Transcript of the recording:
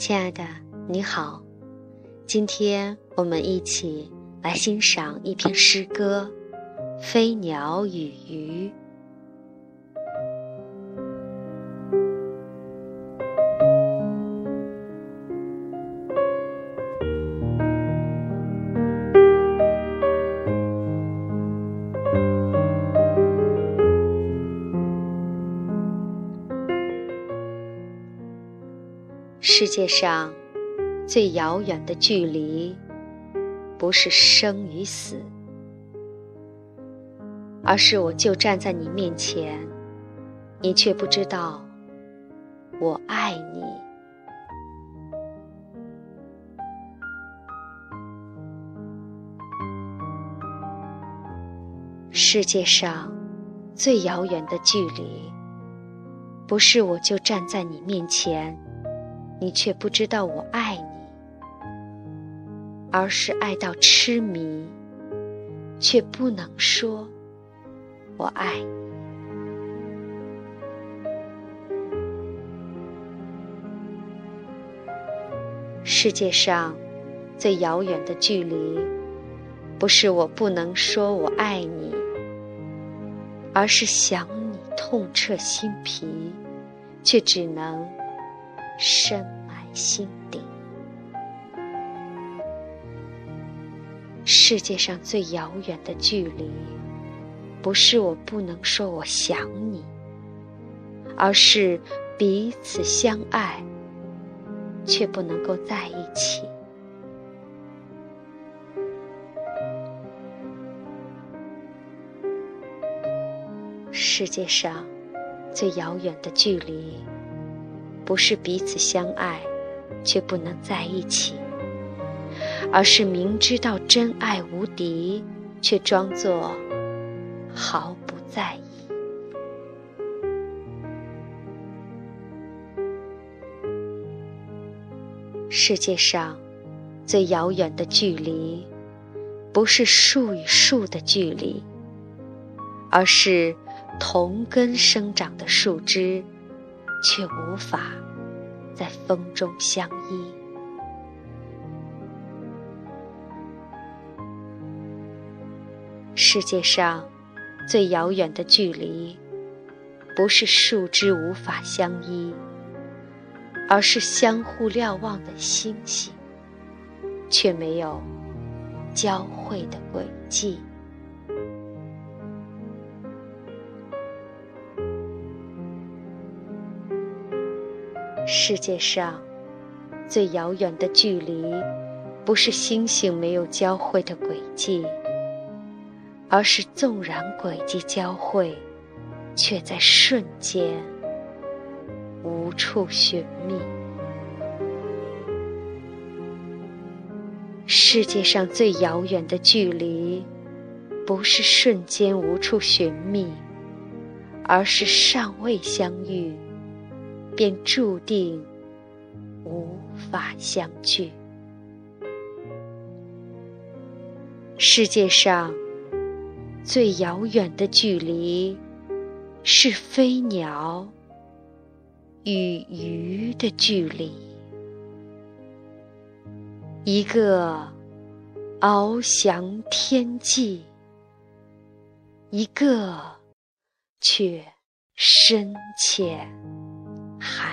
亲爱的，你好，今天我们一起来欣赏一篇诗歌《飞鸟与鱼》。世界上最遥远的距离，不是生与死，而是我就站在你面前，你却不知道我爱你。世界上最遥远的距离，不是我就站在你面前。你却不知道我爱你，而是爱到痴迷，却不能说“我爱你”。世界上最遥远的距离，不是我不能说我爱你，而是想你痛彻心脾，却只能。深埋心底。世界上最遥远的距离，不是我不能说我想你，而是彼此相爱，却不能够在一起。世界上最遥远的距离。不是彼此相爱，却不能在一起，而是明知道真爱无敌，却装作毫不在意。世界上最遥远的距离，不是树与树的距离，而是同根生长的树枝。却无法在风中相依。世界上最遥远的距离，不是树枝无法相依，而是相互瞭望的星星，却没有交汇的轨迹。世界上最遥远的距离，不是星星没有交汇的轨迹，而是纵然轨迹交汇，却在瞬间无处寻觅。世界上最遥远的距离，不是瞬间无处寻觅，而是尚未相遇。便注定无法相聚。世界上最遥远的距离，是飞鸟与鱼的距离。一个翱翔天际，一个却深浅。海。